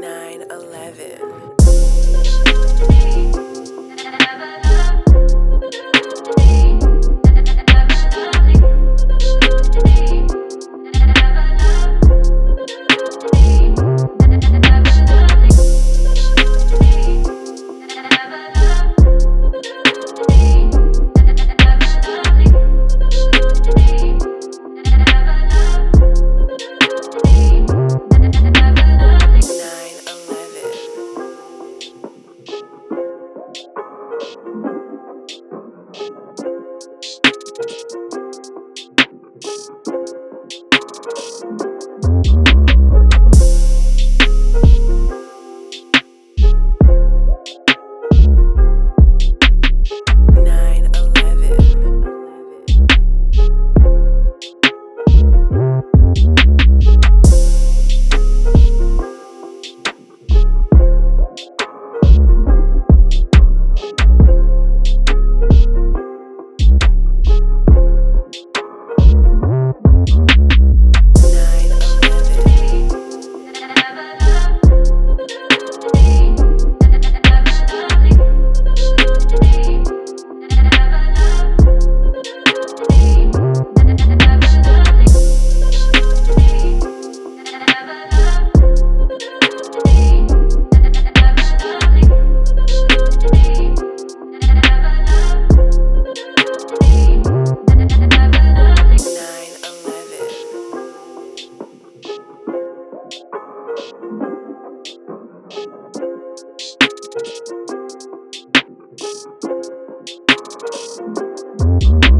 9 11. you. thank you